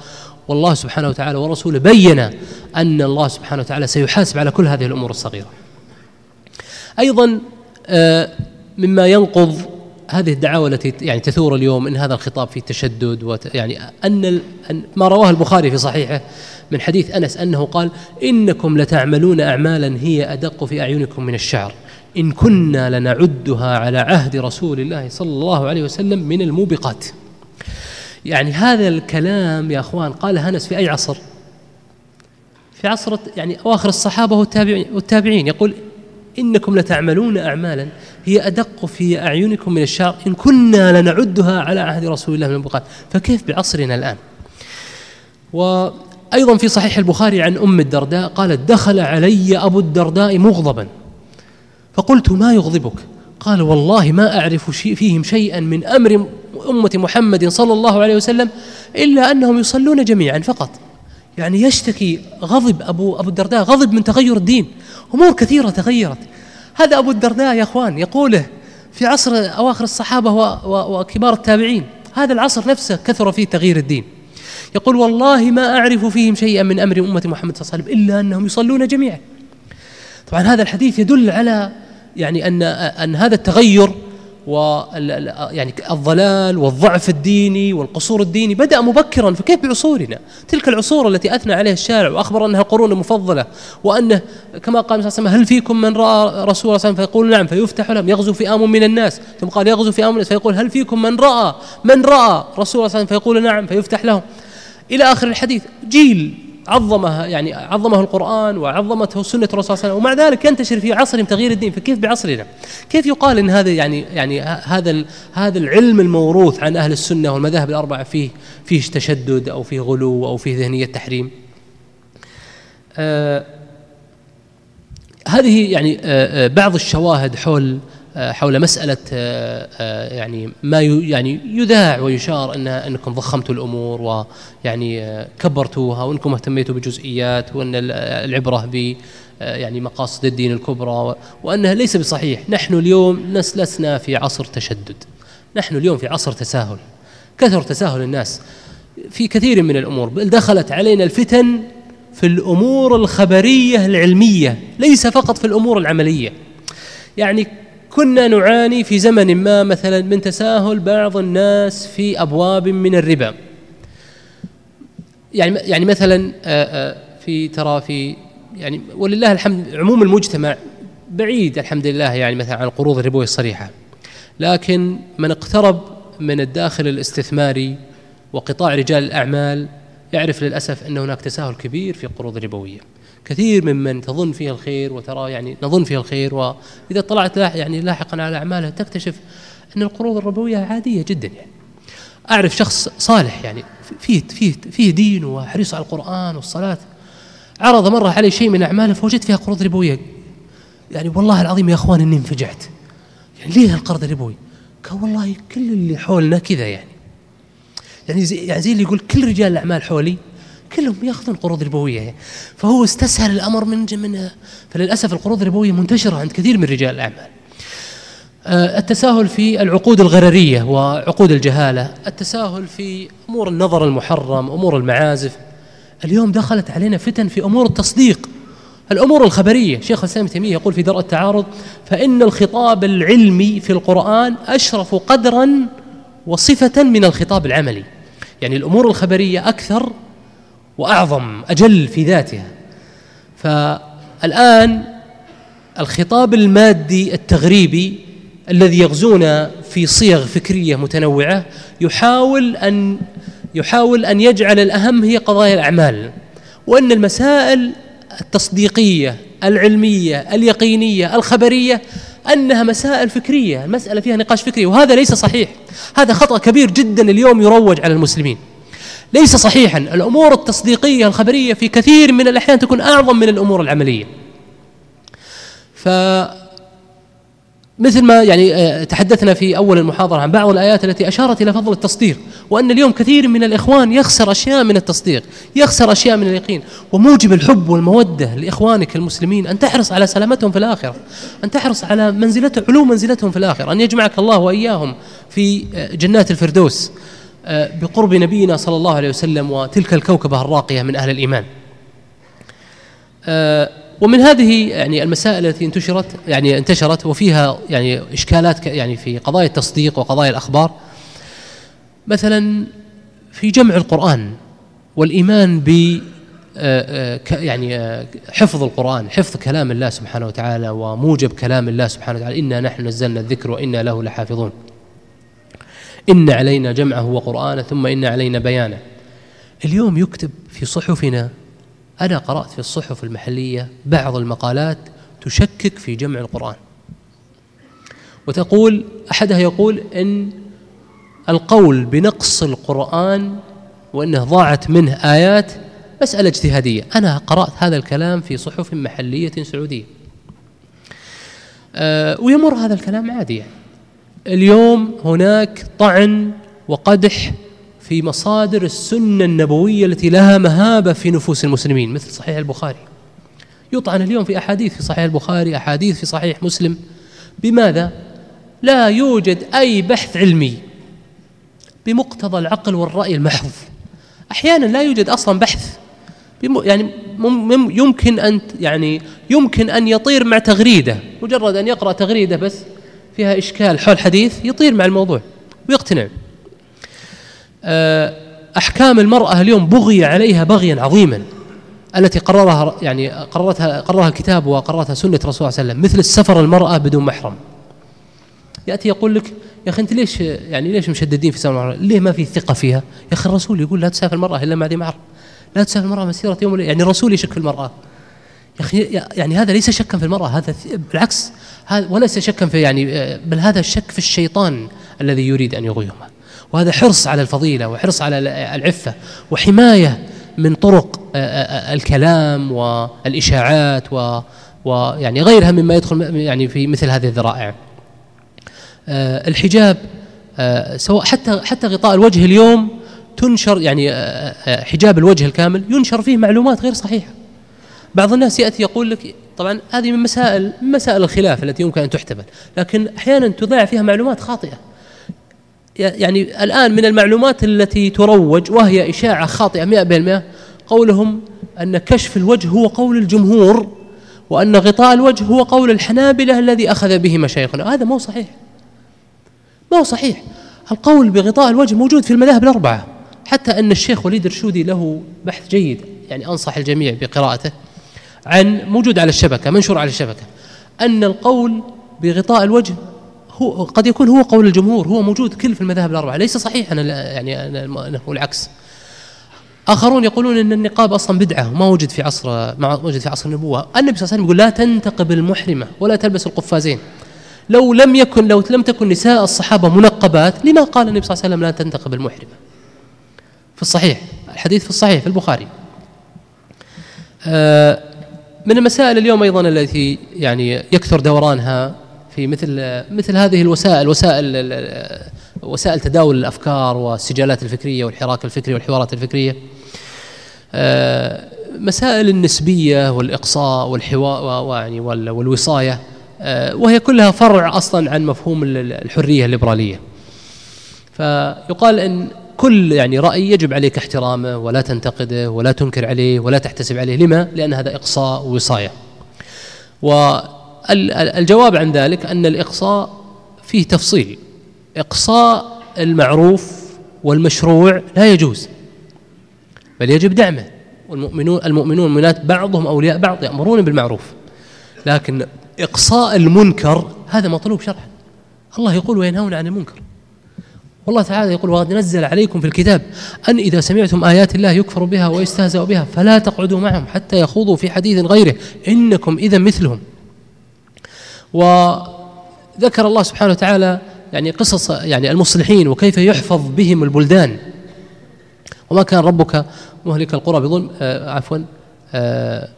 والله سبحانه وتعالى ورسوله بين أن الله سبحانه وتعالى سيحاسب على كل هذه الأمور الصغيرة. أيضا آه، مما ينقض هذه الدعاوى التي يعني تثور اليوم إن هذا الخطاب فيه تشدد يعني أن ما رواه البخاري في صحيحه من حديث أنس أنه قال إنكم لتعملون اعمالا هي أدق في أعينكم من الشعر إن كنا لنعدها على عهد رسول الله صلى الله عليه وسلم من الموبقات. يعني هذا الكلام يا أخوان قال هنس في أي عصر؟ في عصر يعني أواخر الصحابة والتابعين يقول إنكم لتعملون اعمالا هي أدق في أعينكم من الشعر إن كنا لنعدها على عهد رسول الله من الموبقات فكيف بعصرنا الآن؟ وأيضا في صحيح البخاري عن أم الدرداء قالت دخل علي أبو الدرداء مغضبا فقلت ما يغضبك؟ قال والله ما أعرف فيهم شيئا من أمر أمة محمد صلى الله عليه وسلم إلا أنهم يصلون جميعا فقط. يعني يشتكي غضب أبو أبو الدرداء غضب من تغير الدين. أمور كثيرة تغيرت. هذا أبو الدرداء يا أخوان يقوله في عصر أواخر الصحابة وكبار التابعين. هذا العصر نفسه كثر فيه تغيير الدين. يقول والله ما أعرف فيهم شيئا من أمر أمة محمد صلى الله عليه وسلم إلا أنهم يصلون جميعا. طبعا هذا الحديث يدل على يعني أن أن هذا التغير و يعني الضلال والضعف الديني والقصور الديني بدأ مبكرا فكيف بعصورنا؟ تلك العصور التي أثنى عليها الشارع وأخبر أنها قرون مفضلة وانه كما قال صلى الله عليه وسلم هل فيكم من رأى رسول الله صلى فيقول نعم فيفتح لهم يغزو فئام من الناس ثم قال يغزو فئام من الناس فيقول هل فيكم من رأى من رأى رسول الله صلى الله عليه وسلم فيقول نعم فيفتح لهم إلى آخر الحديث جيل عظمها يعني عظمه القرآن وعظمته سنة الرسول صلى الله عليه وسلم ومع ذلك ينتشر في عصرهم تغيير الدين فكيف بعصرنا؟ كيف يقال إن هذا يعني يعني هذا هذا العلم الموروث عن أهل السنة والمذاهب الأربعة فيه فيه تشدد أو فيه غلو أو فيه ذهنية تحريم؟ آه هذه يعني آه, آه، بعض الشواهد حول حول مسألة آه، يعني ما يعني يذاع ويشار أن أنكم ضخمتوا الأمور ويعني كبرتوها وأنكم اهتميتوا بجزئيات وأن العبرة ب يعني مقاصد الدين الكبرى وأنها ليس بصحيح. نحن اليوم لسنا في عصر تشدد. نحن اليوم في عصر تساهل. كثر تساهل الناس في كثير من الأمور. بل دخلت علينا الفتن في الأمور الخبرية العلمية ليس فقط في الأمور العملية. يعني كنا نعاني في زمن ما مثلا من تساهل بعض الناس في أبواب من الربا. يعني يعني مثلا في ترى في يعني ولله الحمد عموم المجتمع بعيد الحمد لله يعني مثلا عن القروض الربويه الصريحة. لكن من اقترب من الداخل الاستثماري وقطاع رجال الأعمال يعرف للأسف أن هناك تساهل كبير في القروض الربوية كثير ممن تظن فيها الخير وترى يعني نظن فيها الخير وإذا طلعت يعني لاحقا على أعمالها تكتشف أن القروض الربوية عادية جدا يعني. أعرف شخص صالح يعني فيه فيه فيه دين وحريص على القرآن والصلاة. عرض مرة علي شيء من أعماله فوجدت فيها قروض ربوية. يعني والله العظيم يا أخوان إني انفجعت. يعني ليه القرض الربوي؟ قال والله كل اللي حولنا كذا يعني. يعني زي, يعني زي اللي يقول كل رجال الأعمال حولي كلهم ياخذون قروض ربوية فهو استسهل الأمر من من فللأسف القروض الربوية منتشرة عند كثير من رجال الأعمال. آه، التساهل في العقود الغررية وعقود الجهالة، التساهل في أمور النظر المحرم، أمور المعازف. اليوم دخلت علينا فتن في أمور التصديق. الأمور الخبرية، شيخ الإسلام تيمية يقول في درء التعارض: فإن الخطاب العلمي في القرآن أشرف قدرا وصفة من الخطاب العملي. يعني الأمور الخبرية أكثر وأعظم أجل في ذاتها. فالآن الخطاب المادي التغريبي الذي يغزونا في صيغ فكرية متنوعة يحاول أن يحاول أن يجعل الأهم هي قضايا الأعمال وأن المسائل التصديقية العلمية اليقينية الخبرية أنها مسائل فكرية المساله فيها نقاش فكري وهذا ليس صحيح. هذا خطأ كبير جدا اليوم يروج على المسلمين. ليس صحيحا. الأمور التصديقية الخبرية في كثير من الأحيان تكون أعظم من الأمور العملية. ف مثل ما يعني آه، تحدثنا في أول المحاضرة عن بعض الآيات التي أشارت إلى فضل التصديق وأن اليوم كثير من الإخوان يخسر أشياء من التصديق يخسر أشياء من اليقين. وموجب الحب والمودة لإخوانك المسلمين أن تحرص على سلامتهم في الآخرة أن تحرص على منزلته علو منزلتهم في الآخرة أن يجمعك الله وإياهم في آه، جنات الفردوس. بقرب نبينا صلى الله عليه وسلم وتلك الكوكبة الراقية من أهل الإيمان. ومن هذه يعني المسائل التي انتشرت يعني انتشرت وفيها يعني إشكالات يعني في قضايا التصديق وقضايا الأخبار. مثلا في جمع القرآن والإيمان ب آه، آه، يعني آه، حفظ القرآن حفظ كلام الله سبحانه وتعالى وموجب كلام الله سبحانه وتعالى. إنا نحن نزلنا الذكر وإنا له لحافظون. إن علينا جمعه وقرآنه ثم إن علينا بيانه. اليوم يكتب في صحفنا أنا قرأت في الصحف المحلية بعض المقالات تشكك في جمع القرآن. وتقول أحدها يقول إن القول بنقص القرآن وأنه ضاعت منه آيات مسألة اجتهادية. أنا قرأت هذا الكلام في صحف محلية سعودية. أه ويمر هذا الكلام عادي يعني. اليوم هناك طعن وقدح في مصادر السنة النبوية التي لها مهابة في نفوس المسلمين مثل صحيح البخاري. يطعن اليوم في أحاديث في صحيح البخاري أحاديث في صحيح مسلم. بماذا؟ لا يوجد أي بحث علمي بمقتضى العقل والرأي المحض. أحيانا لا يوجد أصلا بحث. يعني يمكن أن يعني يمكن أن يطير مع تغريدة مجرد أن يقرأ تغريدة بس. فيها إشكال حول حديث يطير مع الموضوع ويقتنع آه، أحكام المرأة اليوم بغي عليها بغيا عظيما التي قررها يعني قررتها قررها الكتاب وقررتها سنة الرسول صلى الله عليه وسلم مثل السفر المرأة بدون محرم يأتي يقول لك يا أخي أنت ليش يعني ليش مشددين في سفر المرأة؟ ليه ما في ثقة فيها؟ يا أخي الرسول يقول لا تسافر المرأة إلا مع ذي محرم لا تسال المرأة مسيرة يوم يعني الرسول يشك في المرأة يا أخي يعني هذا ليس شكا في المرأة هذا بالعكس هذا وليس شكا في يعني بل هذا الشك في الشيطان الذي يريد أن يغويهما وهذا حرص على الفضيلة وحرص على العفة وحماية من طرق الكلام والإشاعات و ويعني غيرها مما يدخل يعني في مثل هذه الذرائع. الحجاب سواء حتى حتى غطاء الوجه اليوم تنشر يعني حجاب الوجه الكامل ينشر فيه معلومات غير صحيحة. بعض الناس يأتي يقول لك طبعا هذه من مسائل من مسائل الخلاف التي يمكن أن تحتمل، لكن أحيانا تضيع فيها معلومات خاطئة. يعني الآن من المعلومات التي تروج وهي إشاعة خاطئة 100% قولهم أن كشف الوجه هو قول الجمهور وأن غطاء الوجه هو قول الحنابلة الذي أخذ به مشايخنا، هذا مو صحيح. ما هو صحيح. القول بغطاء الوجه موجود في المذاهب الأربعة، حتى أن الشيخ وليد الرشودي له بحث جيد يعني أنصح الجميع بقراءته عن موجود على الشبكة منشور على الشبكة. أن القول بغطاء الوجه هو قد يكون هو قول الجمهور هو موجود كل في المذاهب الأربعة ليس صحيحا يعني انه العكس. آخرون يقولون إن النقاب أصلا بدعة وما وجد في عصر ما وجد في عصر النبوة. النبي صلى الله عليه وسلم يقول لا تنتقب المحرمة ولا تلبس القفازين. لو لم يكن لو لم تكن نساء الصحابة منقبات لما قال النبي صلى الله عليه وسلم لا تنتقب المحرمة؟ في الصحيح الحديث في الصحيح في البخاري. آه من المسائل اليوم أيضا التي يعني يكثر دورانها في مثل مثل هذه الوسائل وسائل وسائل تداول الأفكار والسجالات الفكرية والحراك الفكري والحوارات الفكرية. آه، مسائل النسبية والإقصاء والحوار يعني والوصاية آه، وهي كلها فرع أصلا عن مفهوم الحرية الليبرالية. فيقال إن كل يعني رأي يجب عليك احترامه ولا تنتقده ولا تنكر عليه ولا تحتسب عليه. لما؟ لأن هذا إقصاء ووصايه والجواب عن ذلك أن الإقصاء فيه تفصيل. إقصاء المعروف والمشروع لا يجوز بل يجب دعمه. والمؤمنون المؤمنون المؤمنات بعضهم أولياء بعض يأمرون بالمعروف لكن إقصاء المنكر هذا مطلوب شرعا. الله يقول وينهون عن المنكر. والله تعالى يقول وقد نزل عليكم في الكتاب أن إذا سمعتم آيات الله يكفر بها ويستهزأ بها فلا تقعدوا معهم حتى يخوضوا في حديث غيره إنكم إذا مثلهم. وذكر الله سبحانه وتعالى يعني قصص يعني المصلحين وكيف يحفظ بهم البلدان. وما كان ربك مهلك القرى بظلم آه عفوا. آه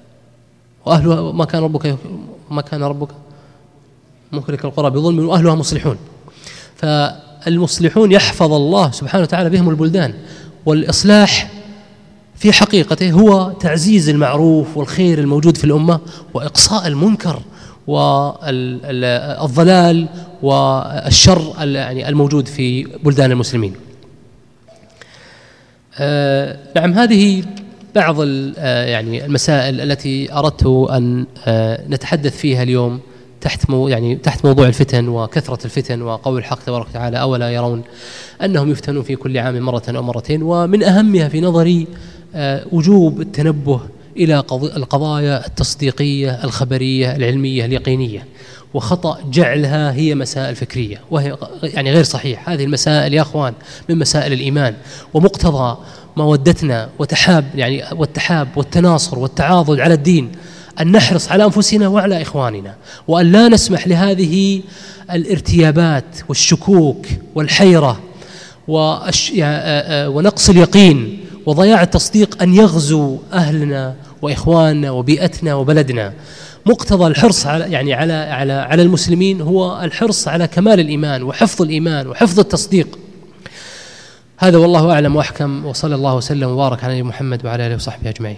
واهلها ما كان ربك ما كان ربك مهلك القرى بظلم وأهلها مصلحون. فالمصلحون يحفظ الله سبحانه وتعالى بهم البلدان والإصلاح في حقيقته هو تعزيز المعروف والخير الموجود في الأمة وإقصاء المنكر والضلال والشر يعني الموجود في بلدان المسلمين. آه، نعم هذه بعض يعني المسائل التي أردت أن آه، نتحدث فيها اليوم تحت مو يعني تحت موضوع الفتن وكثرة الفتن وقول الحق تبارك وتعالى أولا يرون أنهم يفتنون في كل عام مرة أو مرتين ومن أهمها في نظري آه، وجوب التنبه إلى القضايا التصديقية الخبرية العلمية اليقينية وخطأ جعلها هي مسائل فكرية وهي يعني غير صحيح. هذه المسائل يا أخوان من مسائل الإيمان ومقتضى مودتنا وتحاب يعني والتحاب والتناصر والتعاضد على الدين أن نحرص على أنفسنا وعلى إخواننا وأن لا نسمح لهذه الارتيابات والشكوك والحيرة ونقص اليقين وضياع التصديق أن يغزو أهلنا وإخواننا وبيئتنا وبلدنا. مقتضى الحرص على يعني على على على المسلمين هو الحرص على كمال الإيمان وحفظ الإيمان وحفظ التصديق. هذا والله أعلم وأحكم وصلى الله وسلم وبارك على محمد وعلى آله وصحبه أجمعين.